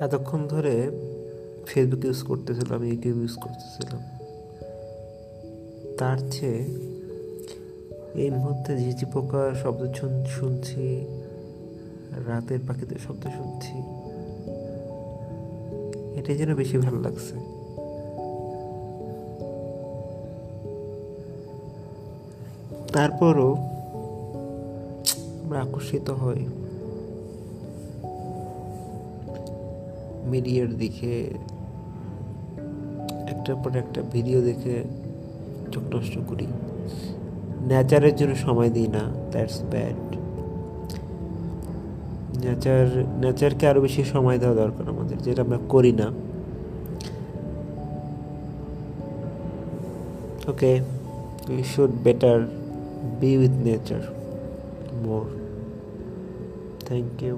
এতক্ষণ ধরে Facebook use করতেছিলাম ইউটিউব ইউজ করতেছিলাম। তার চেয়ে এই মুহূর্তে ঝিঝি পোকার শব্দ শুন- শুনছি, রাতের পাখিদের শব্দ শুনছি, এটাই যেন বেশি ভালো লাগছে। তারপরও আমরা আকর্ষিত হই। মিডিয়ার দিকে একটার পর একটা ভিডিও দেখে চোখ নষ্ট করি। নেচারের জন্য সময় দিই না দ্যাটস ব্যাড নেচার, নেচারকে আরও বেশি সময় দেওয়া দরকার আমাদের, যেটা আমরা করি না। Okay we should better be with nature more thank you